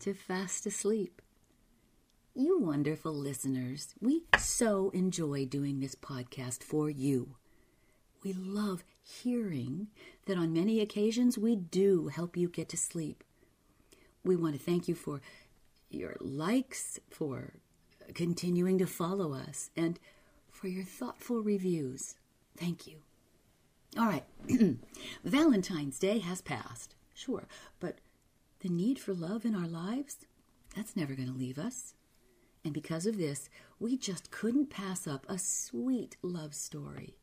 to fast asleep. You wonderful listeners, we so enjoy doing this podcast for you. We love hearing that on many occasions we do help you get to sleep. We want to thank you for your likes, for continuing to follow us, and for your thoughtful reviews. Thank you. All right, Valentine's Day has passed, sure, but the need for love in our lives, that's never going to leave us. And because of this, we just couldn't pass up a sweet love story.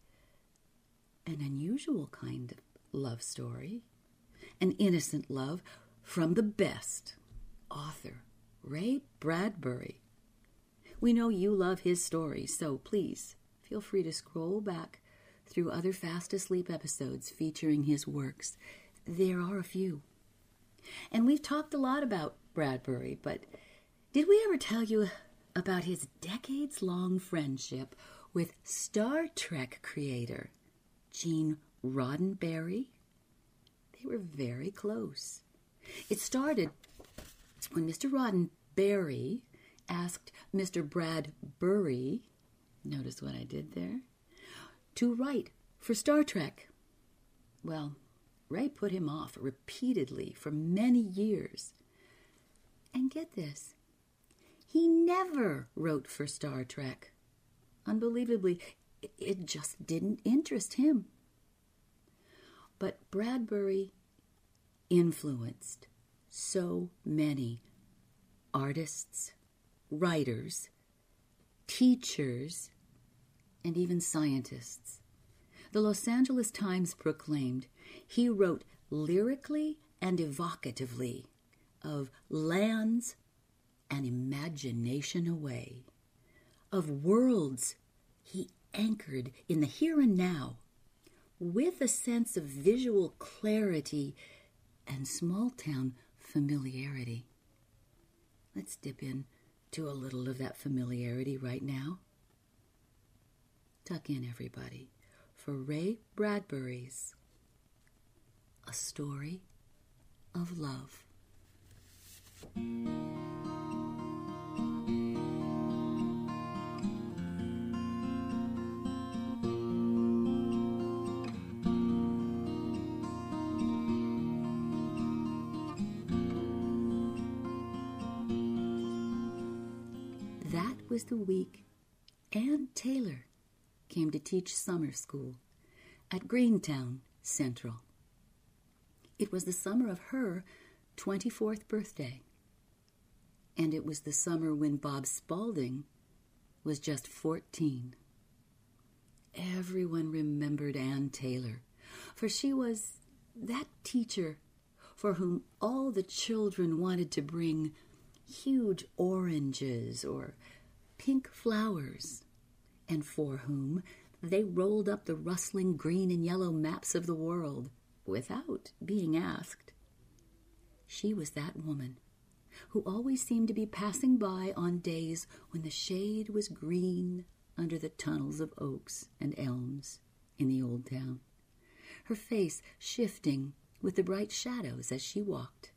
An unusual kind of love story. An innocent love from the best author, Ray Bradbury. We know you love his stories, so please feel free to scroll back through other Fast Asleep episodes featuring his works. There are a few. And we've talked a lot about Bradbury, but did we ever tell you about his decades long friendship with Star Trek creator Gene Roddenberry? They were very close. It started when Mr. Roddenberry asked Mr. Bradbury, notice what I did there, to write for Star Trek. Well, Ray put him off repeatedly for many years. And get this he never wrote for Star Trek. Unbelievably, it just didn't interest him. But Bradbury influenced so many artists, writers, teachers, and even scientists. The Los Angeles Times proclaimed he wrote lyrically and evocatively of lands and imagination away, of worlds he anchored in the here and now, with a sense of visual clarity and small town familiarity. Let's dip in to a little of that familiarity right now. Tuck in, everybody, for Ray Bradbury's A Story of Love. That was the week Ann Taylor came to teach summer school at Greentown Central. It was the summer of her 24th birthday, and it was the summer when Bob Spaulding was just 14. Everyone remembered Ann Taylor, for she was that teacher for whom all the children wanted to bring huge oranges or pink flowers, and for whom they rolled up the rustling green and yellow maps of the world without being asked. She was that woman who always seemed to be passing by on days when the shade was green under the tunnels of oaks and elms in the old town, her face shifting with the bright shadows as she walked,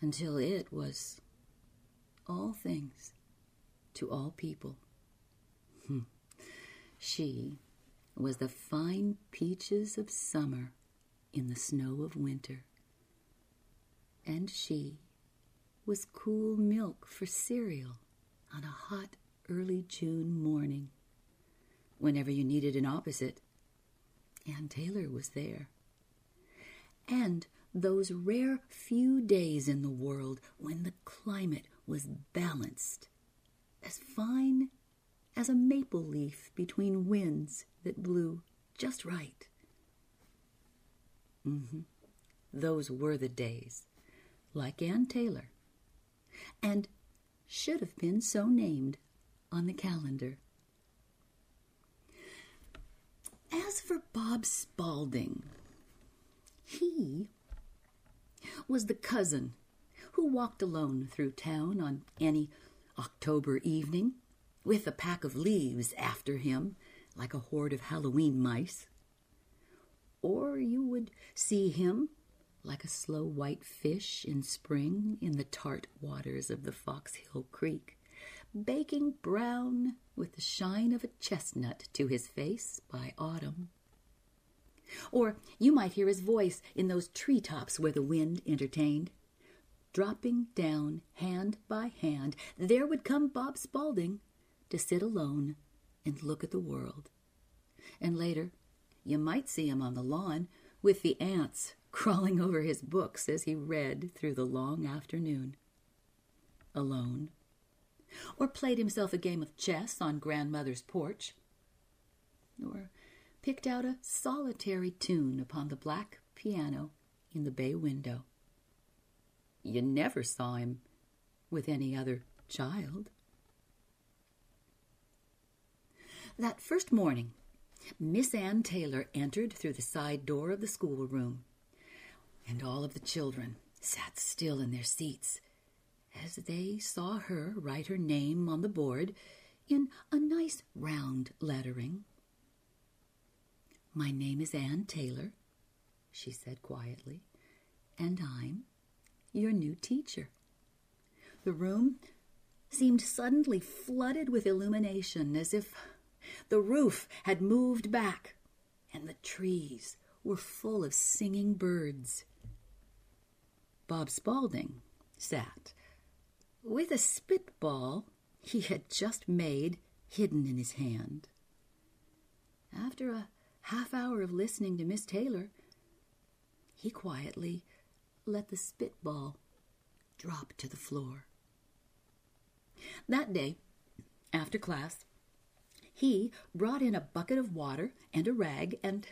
until it was all things to all people. Hmm. She was the fine peaches of summer in the snow of winter. And she was cool milk for cereal on a hot early June morning. Whenever you needed an opposite, Ann Taylor was there. And those rare few days in the world when the climate was balanced, as fine as a maple leaf between winds that blew just right. Mm-hmm. Those were the days, like Ann Taylor, and should have been so named on the calendar. As for Bob Spaulding, he was the cousin who walked alone through town on any October evening with a pack of leaves after him like a horde of Halloween mice. Or you would see him like a slow white fish in spring in the tart waters of the Fox Hill Creek, baking brown with the shine of a chestnut to his face by autumn. Or you might hear his voice in those tree tops where the wind entertained. Dropping down hand by hand, there would come Bob Spaulding to sit alone and look at the world. And later, you might see him on the lawn with the ants crawling over his books as he read through the long afternoon. Alone. Or played himself a game of chess on grandmother's porch. Or picked out a solitary tune upon the black piano in the bay window. You never saw him with any other child. That first morning, Miss Ann Taylor entered through the side door of the schoolroom, and all of the children sat still in their seats as they saw her write her name on the board in a nice round lettering. My name is Ann Taylor, she said quietly, and I'm your new teacher. The room seemed suddenly flooded with illumination as if the roof had moved back, and the trees were full of singing birds. Bob Spaulding sat with a spitball he had just made hidden in his hand. After a half hour of listening to Miss Taylor, he quietly let the spitball drop to the floor. That day, after class, he brought in a bucket of water and a rag and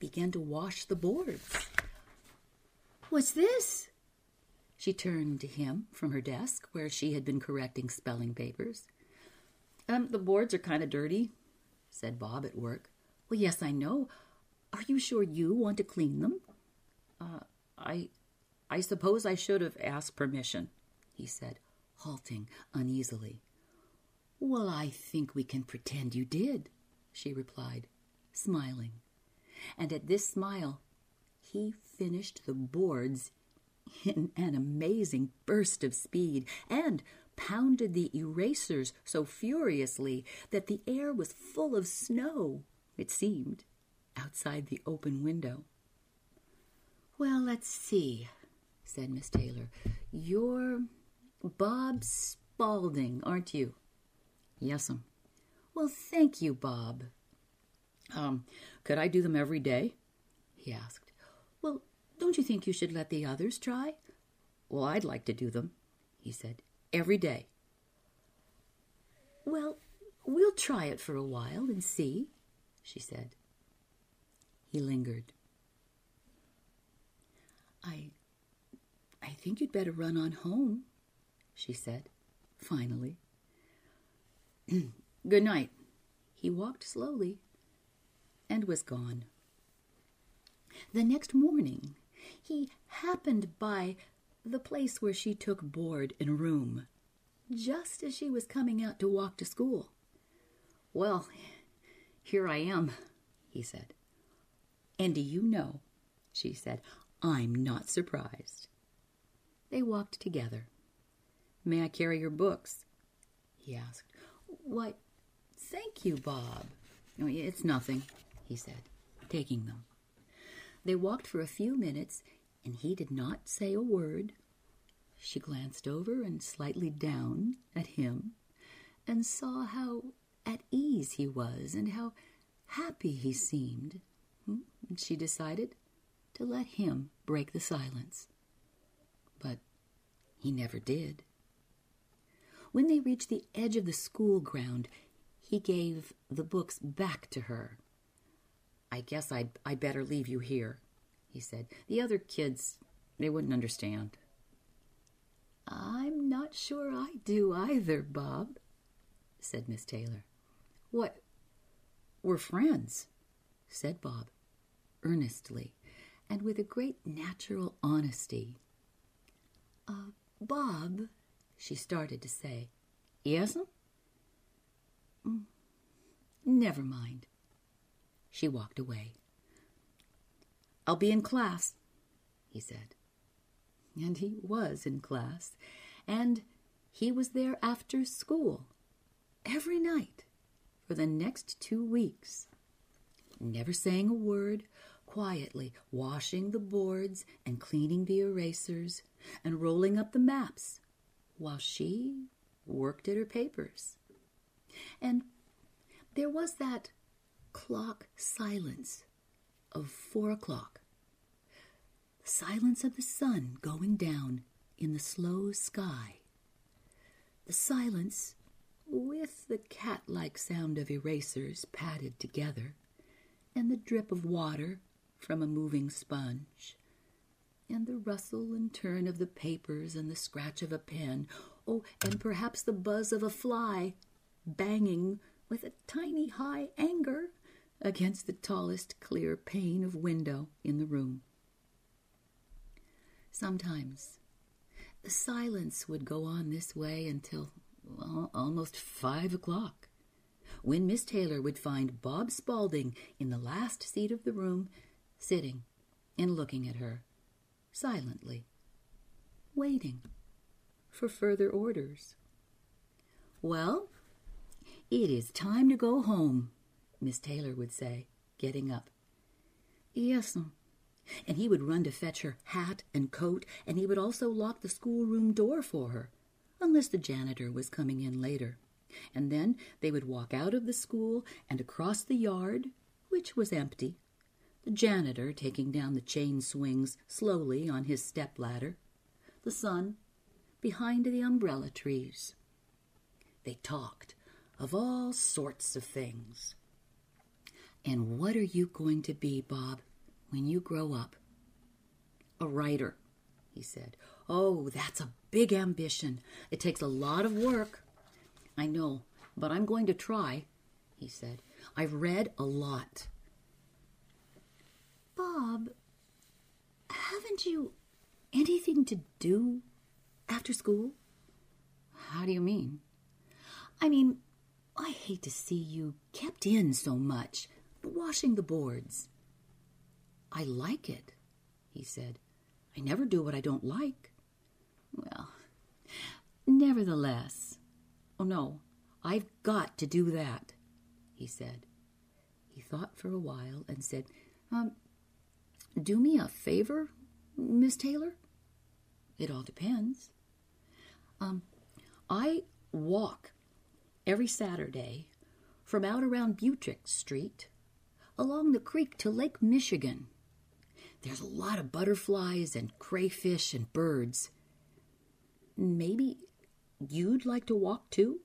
began to wash the boards. What's this? She turned to him from her desk, where she had been correcting spelling papers. Um, the boards are kind of dirty, said Bob at work. Well, yes, I know. Are you sure you want to clean them? Uh, I, I suppose I should have asked permission, he said, halting uneasily. Well, I think we can pretend you did, she replied, smiling. And at this smile, he finished the boards in an amazing burst of speed and pounded the erasers so furiously that the air was full of snow, it seemed, outside the open window. Well, let's see, said Miss Taylor. You're Bob Spaulding, aren't you? Yes'm. Well, thank you, Bob. Um, could I do them every day? he asked. Well, don't you think you should let the others try? Well, I'd like to do them, he said, every day. Well, we'll try it for a while and see, she said. He lingered. I I think you'd better run on home, she said, finally. Good night. He walked slowly and was gone. The next morning, he happened by the place where she took board and room, just as she was coming out to walk to school. Well, here I am, he said. And do you know, she said, I'm not surprised. They walked together. May I carry your books? he asked. Why, thank you, Bob. Oh, it's nothing, he said, taking them. They walked for a few minutes, and he did not say a word. She glanced over and slightly down at him, and saw how at ease he was and how happy he seemed. Hmm, and she decided to let him break the silence. But he never did. When they reached the edge of the school ground, he gave the books back to her. I guess I'd, I'd better leave you here, he said. The other kids, they wouldn't understand. I'm not sure I do either, Bob, said Miss Taylor. What? We're friends, said Bob, earnestly, and with a great natural honesty. Uh, Bob, she started to say. Yes'm? Mm, never mind. She walked away. I'll be in class, he said. And he was in class, and he was there after school, every night, for the next two weeks, never saying a word, quietly washing the boards and cleaning the erasers and rolling up the maps while she worked at her papers. And there was that clock silence of four o'clock, the silence of the sun going down in the slow sky, the silence with the cat like sound of erasers padded together, and the drip of water from a moving sponge, and the rustle and turn of the papers and the scratch of a pen, oh, and perhaps the buzz of a fly banging with a tiny high anger against the tallest clear pane of window in the room. Sometimes the silence would go on this way until well, almost five o'clock, when Miss Taylor would find Bob Spaulding in the last seat of the room, sitting and looking at her, silently, waiting for further orders. Well, it is time to go home, Miss Taylor would say, getting up. Yes'm. And he would run to fetch her hat and coat, and he would also lock the schoolroom door for her, unless the janitor was coming in later. And then they would walk out of the school and across the yard, which was empty, the janitor taking down the chain swings slowly on his step ladder, the sun behind the umbrella trees. They talked of all sorts of things. And what are you going to be, Bob, when you grow up? A writer, he said. Oh, that's a big ambition. It takes a lot of work. I know, but I'm going to try, he said. I've read a lot. Bob, haven't you anything to do after school? How do you mean? I mean, I hate to see you kept in so much, washing the boards. I like it, he said. I never do what I don't like. Well, nevertheless. Oh, no, I've got to do that, he said. He thought for a while and said, Um, do me a favor, Miss Taylor? It all depends. Um, I walk every Saturday from out around Buttrick Street along the creek to Lake Michigan. There's a lot of butterflies and crayfish and birds. Maybe you'd like to walk too?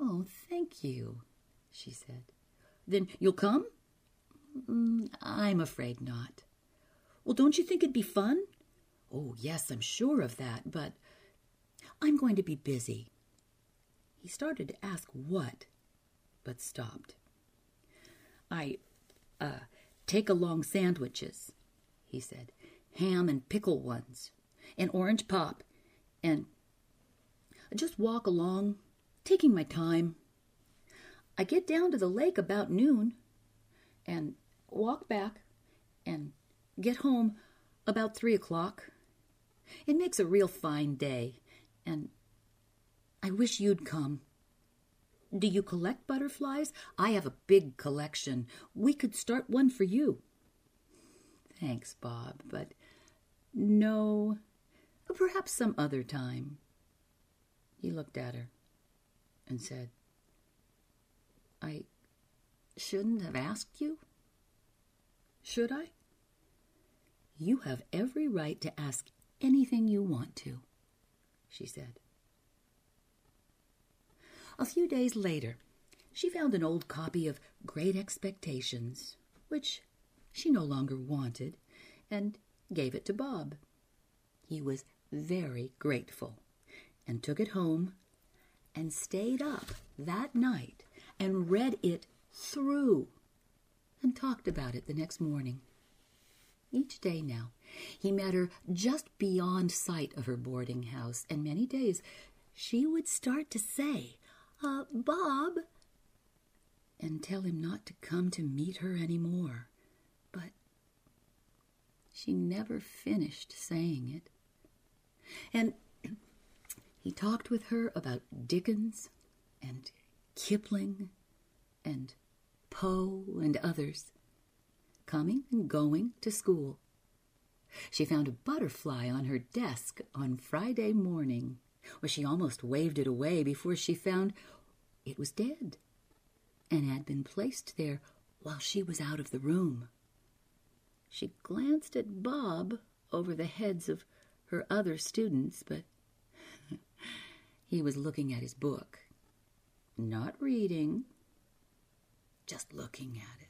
Oh, thank you, she said. Then you'll come? Mm, I'm afraid not. Well, don't you think it'd be fun? Oh, yes, I'm sure of that, but I'm going to be busy. He started to ask what, but stopped. I, uh, take along sandwiches, he said, ham and pickle ones, and orange pop, and I just walk along, taking my time. I get down to the lake about noon, and walk back, and get home about three o'clock. It makes a real fine day, and I wish you'd come. Do you collect butterflies? I have a big collection. We could start one for you. Thanks, Bob, but no, perhaps some other time. He looked at her and said, I shouldn't have asked you? Should I? You have every right to ask anything you want to, she said. A few days later, she found an old copy of Great Expectations, which she no longer wanted, and gave it to Bob. He was very grateful and took it home and stayed up that night and read it through and talked about it the next morning. Each day now, he met her just beyond sight of her boarding house, and many days she would start to say, uh, Bob, and tell him not to come to meet her any more. But she never finished saying it. And he talked with her about Dickens and Kipling and Poe and others, coming and going to school. She found a butterfly on her desk on Friday morning, where she almost waved it away before she found it was dead and had been placed there while she was out of the room. She glanced at Bob over the heads of her other students, but he was looking at his book, not reading, just looking at it.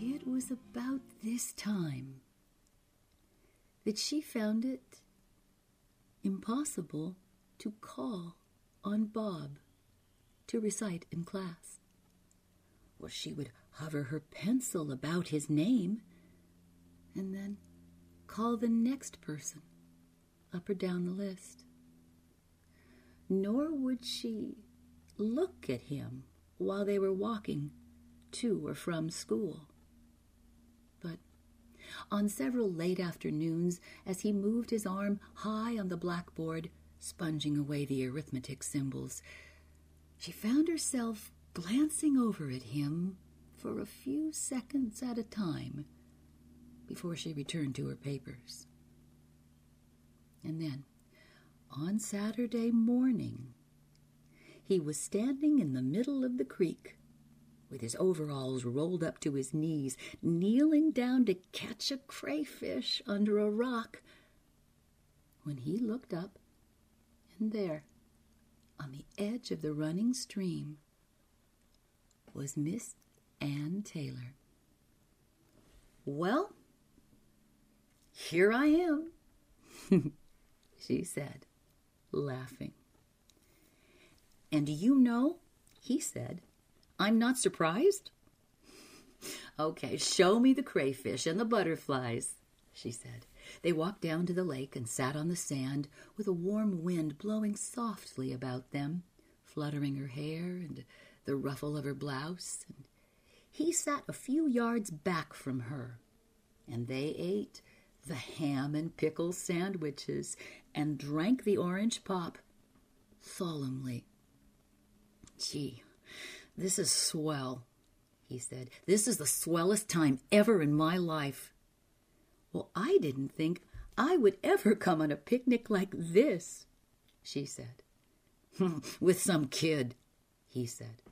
It was about this time that she found it impossible to call on Bob to recite in class. Well, she would hover her pencil about his name and then call the next person up or down the list. Nor would she look at him while they were walking to or from school. On several late afternoons, as he moved his arm high on the blackboard, sponging away the arithmetic symbols, she found herself glancing over at him for a few seconds at a time before she returned to her papers. And then, on Saturday morning, he was standing in the middle of the creek with his overalls rolled up to his knees, kneeling down to catch a crayfish under a rock, when he looked up, and there, on the edge of the running stream, was Miss Ann Taylor. Well, here I am, she said, laughing. And do you know, he said, I'm not surprised. Okay, show me the crayfish and the butterflies, she said. They walked down to the lake and sat on the sand with a warm wind blowing softly about them, fluttering her hair and the ruffle of her blouse. And he sat a few yards back from her, and they ate the ham and pickle sandwiches and drank the orange pop solemnly. Gee, this is swell, he said. This is the swellest time ever in my life. Well, I didn't think I would ever come on a picnic like this, she said. With some kid, he said.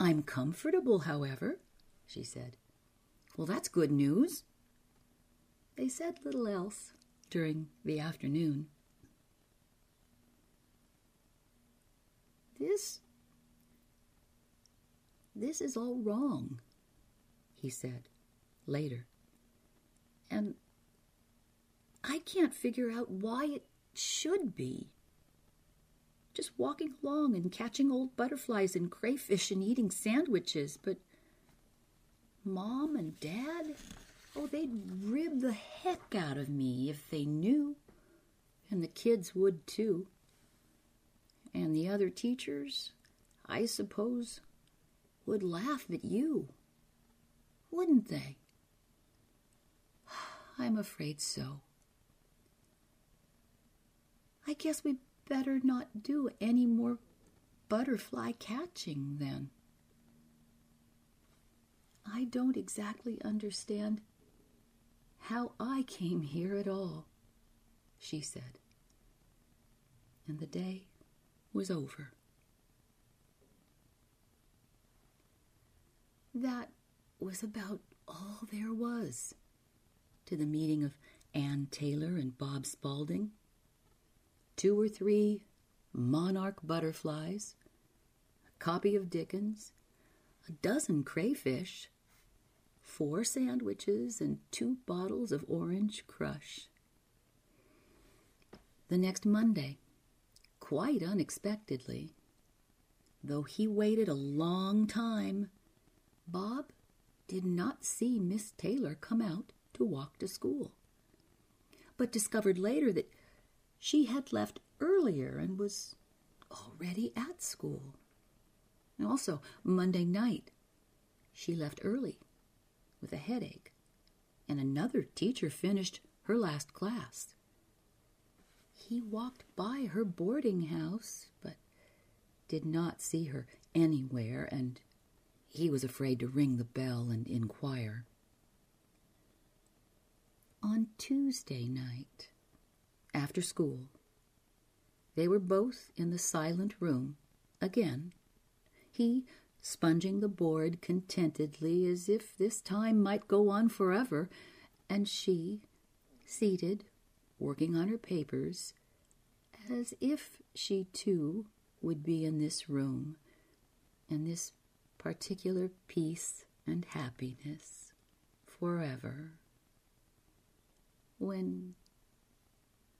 I'm comfortable, however, she said. Well, that's good news. They said little else during the afternoon. This this is all wrong, he said later. And I can't figure out why it should be. Just walking along and catching old butterflies and crayfish and eating sandwiches, but Mom and Dad, oh, they'd rib the heck out of me if they knew. And the kids would too. And the other teachers, I suppose, would laugh at you, wouldn't they? I'm afraid so. I guess we better not do any more butterfly catching then. I don't exactly understand how I came here at all, she said. And the day was over. That was about all there was to the meeting of Ann Taylor and Bob Spaulding. Two or three monarch butterflies, a copy of Dickens, a dozen crayfish, four sandwiches, and two bottles of orange crush. The next Monday, quite unexpectedly, though he waited a long time, Bob did not see Miss Taylor come out to walk to school, but discovered later that she had left earlier and was already at school. And also, Monday night, she left early with a headache, and another teacher finished her last class. He walked by her boarding house, but did not see her anywhere, and he was afraid to ring the bell and inquire. On Tuesday night, after school, they were both in the silent room again, he sponging the board contentedly as if this time might go on forever, and she seated, working on her papers, as if she too would be in this room and this particular peace and happiness forever. When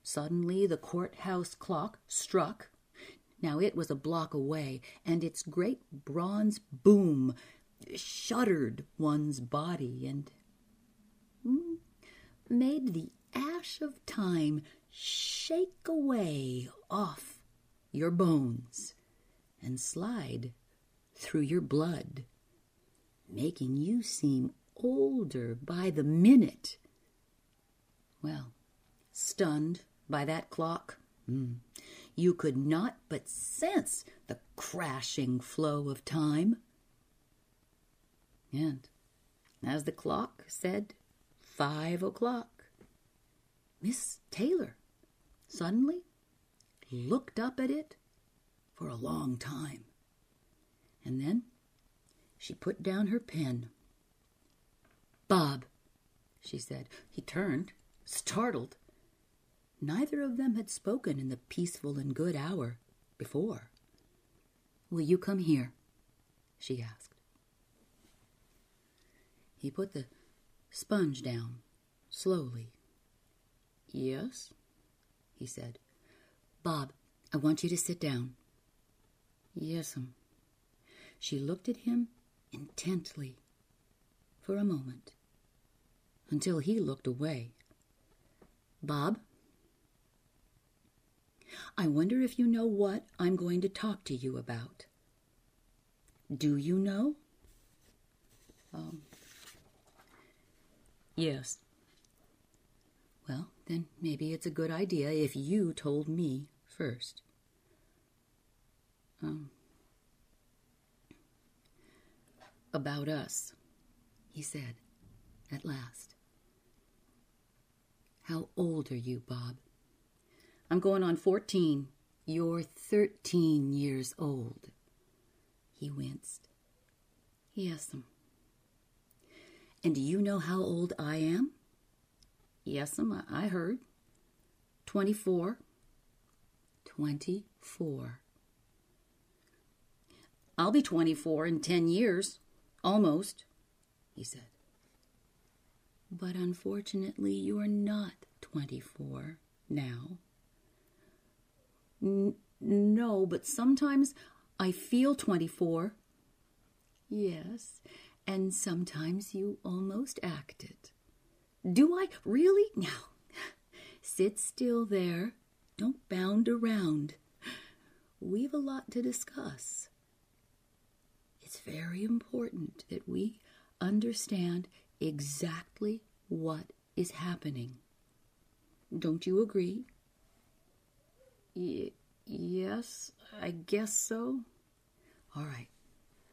suddenly the courthouse clock struck. Now it was a block away, and its great bronze boom shuddered one's body and mm, made the ash of time shake away off your bones and slide through your blood, making you seem older by the minute. Well, stunned by that clock, mm, you could not but sense the crashing flow of time. And as the clock said five o'clock, Miss Taylor suddenly looked up at it for a long time. And then she put down her pen. Bob, she said. He turned, startled. Neither of them had spoken in the peaceful and good hour before. Will you come here? she asked. He put the sponge down slowly. Yes, he said. Bob, I want you to sit down. Yes'm. Um, She looked at him intently for a moment until he looked away. Bob, I wonder if you know what I'm going to talk to you about. Do you know? Um, yes. Well, then maybe it's a good idea if you told me first. Um, about us, he said at last. How old are you, Bob? I'm going on 14. You're 13 years old. He winced. Yes'm. And do you know how old I am? Yes'm, I heard. 24. 24. I'll be 24 in 10 years. Almost, he said. But unfortunately, you are not 24 now. N- no, but sometimes I feel 24. Yes, and sometimes you almost act it. Do I really? Now, sit still there. Don't bound around. We've a lot to discuss. It's very important that we understand exactly what is happening. Don't you agree? Y- yes, I guess so. All right.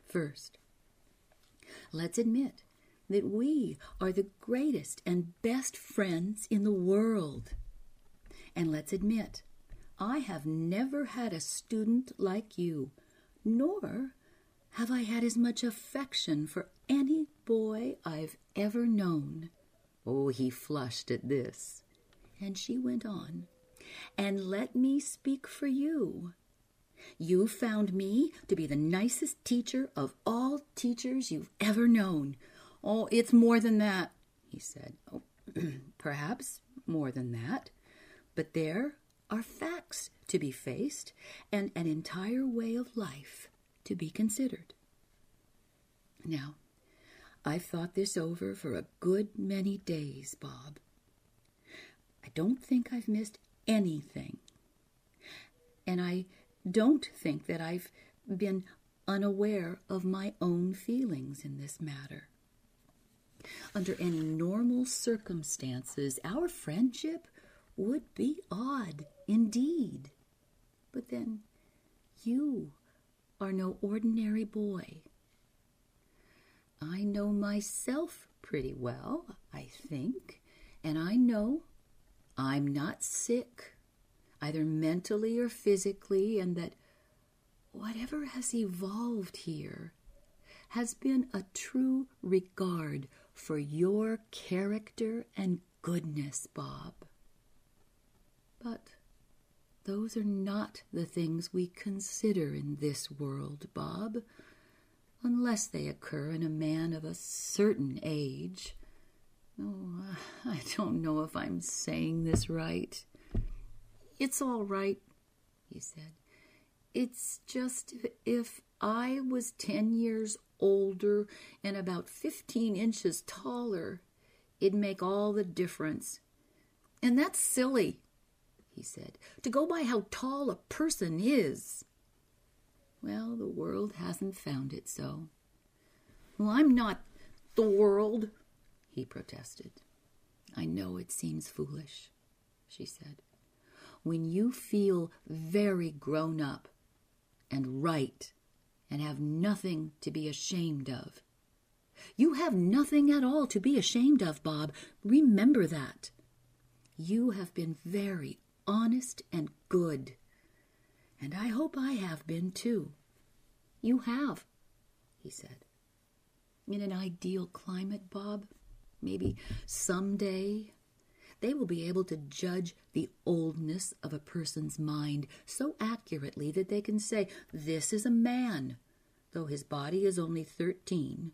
First, let's admit that we are the greatest and best friends in the world. And let's admit, I have never had a student like you, nor have I had as much affection for any boy I've ever known. Oh, he flushed at this. And she went on and let me speak for you. You found me to be the nicest teacher of all teachers you've ever known. Oh, it's more than that, he said. Oh, perhaps more than that. But there are facts to be faced and an entire way of life to be considered. Now, I've thought this over for a good many days, Bob. I don't think I've missed anything. And I don't think that I've been unaware of my own feelings in this matter. Under any normal circumstances, our friendship would be odd indeed. But then you are no ordinary boy. I know myself pretty well, I think, and I know I'm not sick, either mentally or physically, and that whatever has evolved here has been a true regard for your character and goodness, Bob. But those are not the things we consider in this world, Bob, unless they occur in a man of a certain age. Oh, I don't know if I'm saying this right. It's all right, he said. It's just if I was ten years older and about fifteen inches taller, it'd make all the difference. And that's silly, he said, to go by how tall a person is. Well, the world hasn't found it so. Well, I'm not the world, he protested. I know it seems foolish, she said. When you feel very grown up and right and have nothing to be ashamed of. You have nothing at all to be ashamed of, Bob. Remember that. You have been very honest and good. And I hope I have been too. You have, he said. In an ideal climate, Bob, maybe someday they will be able to judge the oldness of a person's mind so accurately that they can say, This is a man, though his body is only thirteen.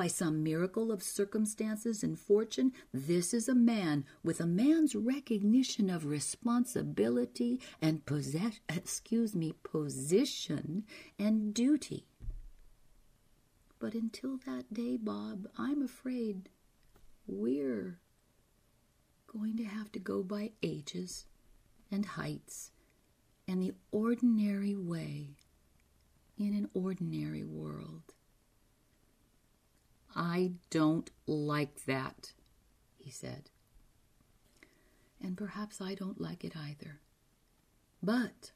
By some miracle of circumstances and fortune, this is a man with a man's recognition of responsibility and possess excuse me, position and duty. But until that day, Bob, I'm afraid we're going to have to go by ages and heights and the ordinary way in an ordinary world. I don't like that, he said. And perhaps I don't like it either. But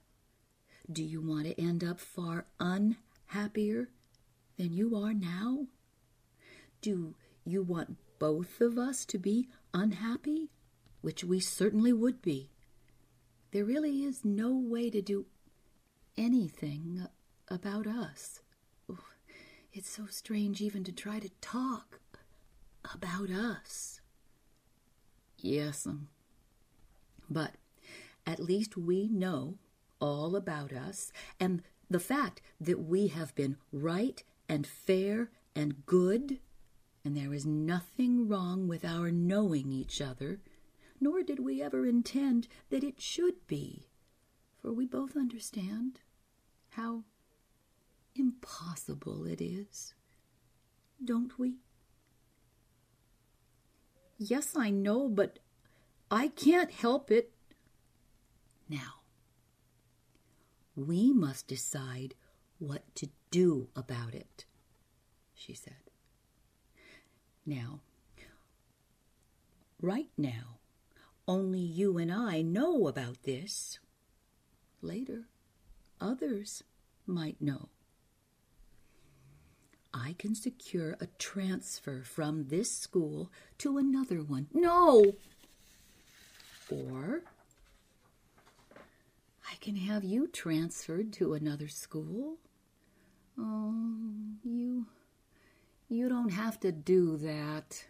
do you want to end up far unhappier than you are now? Do you want both of us to be unhappy? Which we certainly would be. There really is no way to do anything about us. It's so strange even to try to talk about us. Yes, um, but at least we know all about us, and the fact that we have been right and fair and good, and there is nothing wrong with our knowing each other, nor did we ever intend that it should be, for we both understand how impossible it is, don't we? Yes, I know, but I can't help it. Now, we must decide what to do about it, she said. Now, right now, only you and I know about this. Later, others might know. I can secure a transfer from this school to another one. No! Or I can have you transferred to another school. Oh, you. You don't have to do that,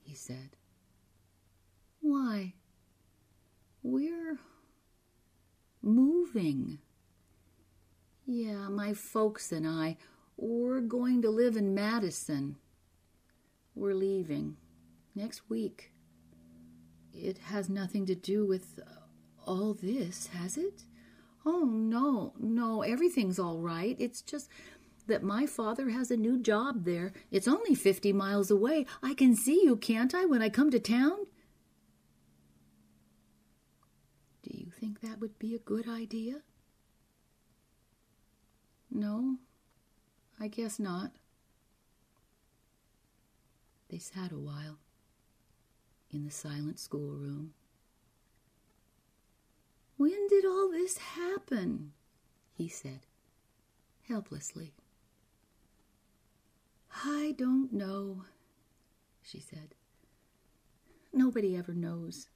he said. Why? We're moving. Yeah, my folks and I we're going to live in Madison. We're leaving next week. It has nothing to do with all this, has it? Oh, no, no, everything's all right. It's just that my father has a new job there. It's only 50 miles away. I can see you, can't I, when I come to town? Do you think that would be a good idea? No, I guess not. They sat a while in the silent schoolroom. When did all this happen? he said, helplessly. I don't know, she said. Nobody ever knows.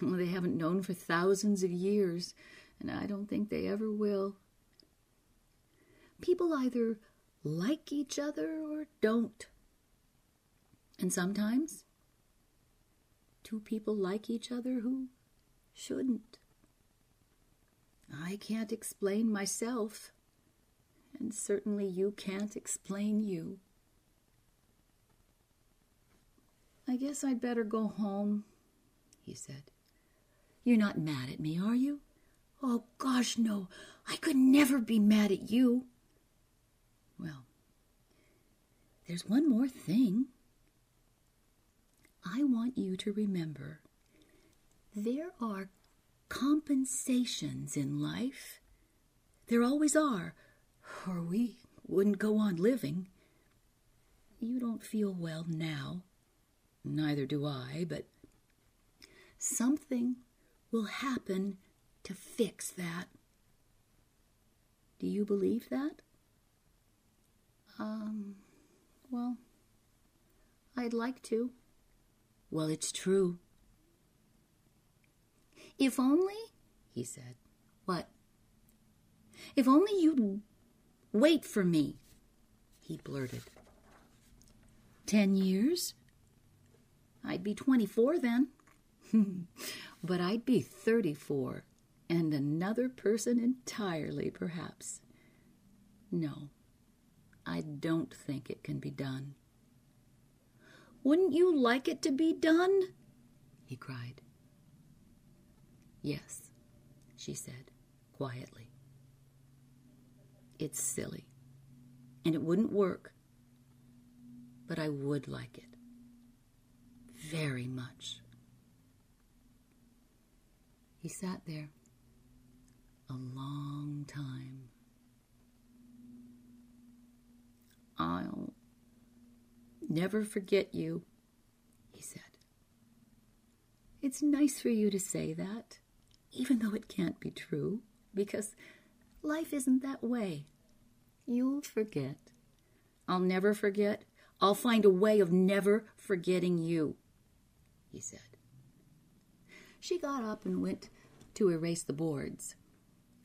They haven't known for thousands of years, and I don't think they ever will. People either like each other or don't. And sometimes two people like each other who shouldn't. I can't explain myself, and certainly you can't explain you. I guess I'd better go home, he said. You're not mad at me, are you? Oh, gosh, no. I could never be mad at you. Well, there's one more thing. I want you to remember there are compensations in life. There always are, or we wouldn't go on living. You don't feel well now. Neither do I, but something will happen to fix that. Do you believe that? Um, well, I'd like to. Well, it's true. If only, he said. What? If only you'd wait for me, he blurted. Ten years? I'd be 24 then. but I'd be 34 and another person entirely, perhaps. No, I don't think it can be done. Wouldn't you like it to be done? he cried. Yes, she said quietly. It's silly, and it wouldn't work, but I would like it very much. He sat there a long time. I'll never forget you, he said. It's nice for you to say that even though it can't be true, because life isn't that way. You'll forget. I'll never forget. I'll find a way of never forgetting you, he said. She got up and went to erase the boards.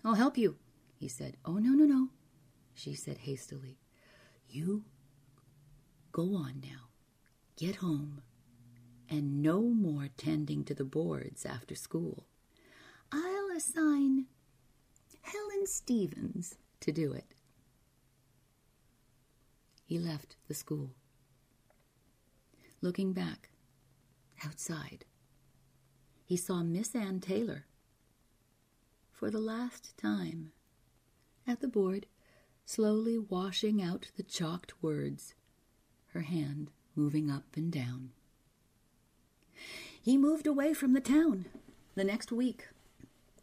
I'll help you, he said. Oh, no, no, no, she said hastily. You go on now. Get home. And no more tending to the boards after school. I'll assign Helen Stevens to do it. He left the school. Looking back, outside, he saw Miss Ann Taylor for the last time at the board, slowly washing out the chalked words, her hand moving up and down. He moved away from the town the next week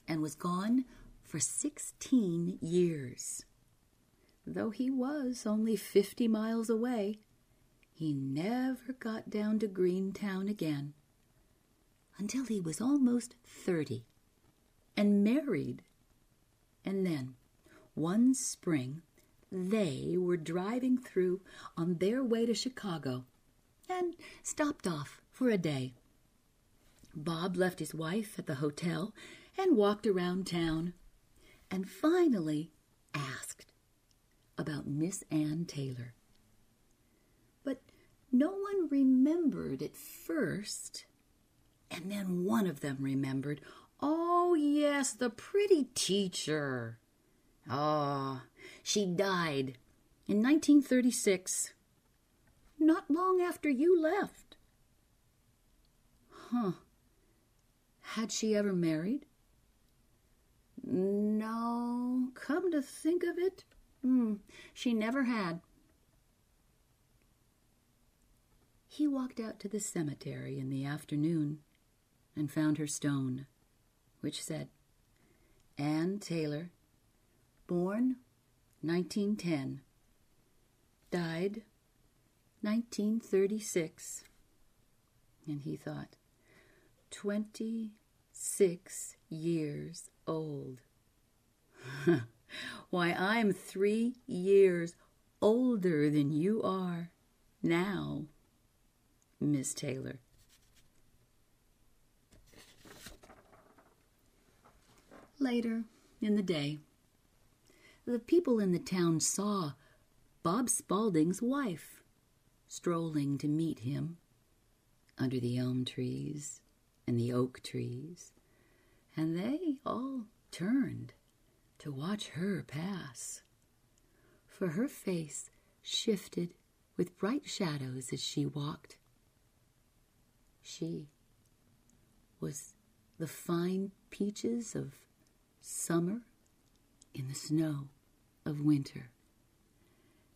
and was gone for 16 years. Though he was only 50 miles away, he never got down to Greentown again until he was almost 30 and married. And then, one spring, they were driving through on their way to Chicago and stopped off for a day. Bob left his wife at the hotel and walked around town and finally asked about Miss Ann Taylor. But no one remembered at first, and then one of them remembered. Oh, yes, the pretty teacher. Ah, oh, she died in 1936, not long after you left. Huh. Had she ever married? No, come to think of it, Mm, she never had. He walked out to the cemetery in the afternoon and found her stone, which said, Ann Taylor, born 1910, died 1936. And he thought, 26 years old. Why, I'm three years older than you are now. Miss Taylor. Later in the day, the people in the town saw Bob Spaulding's wife strolling to meet him under the elm trees and the oak trees, and they all turned to watch her pass. For her face shifted with bright shadows as she walked she was the fine peaches of summer in the snow of winter,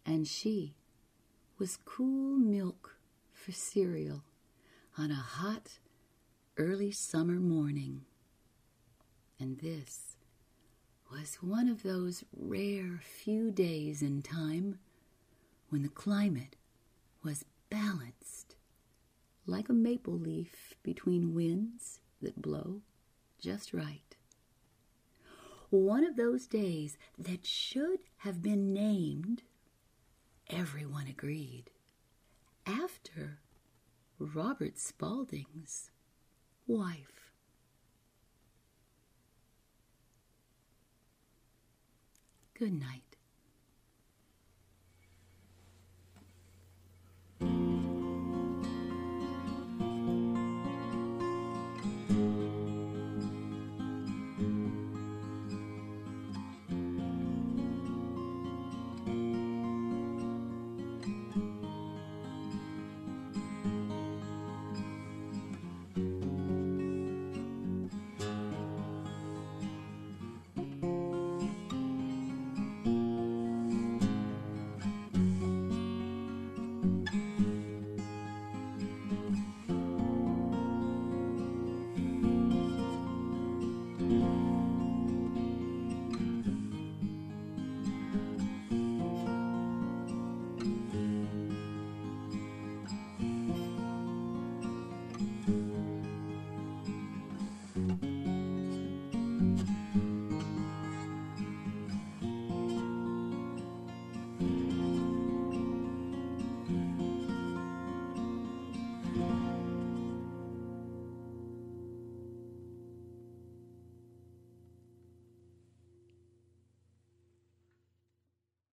and she was cool milk for cereal on a hot early summer morning. And this was one of those rare few days in time when the climate was balanced like a maple leaf between winds that blow just right. One of those days that should have been named, everyone agreed, after Robert Spaulding's wife. Good night.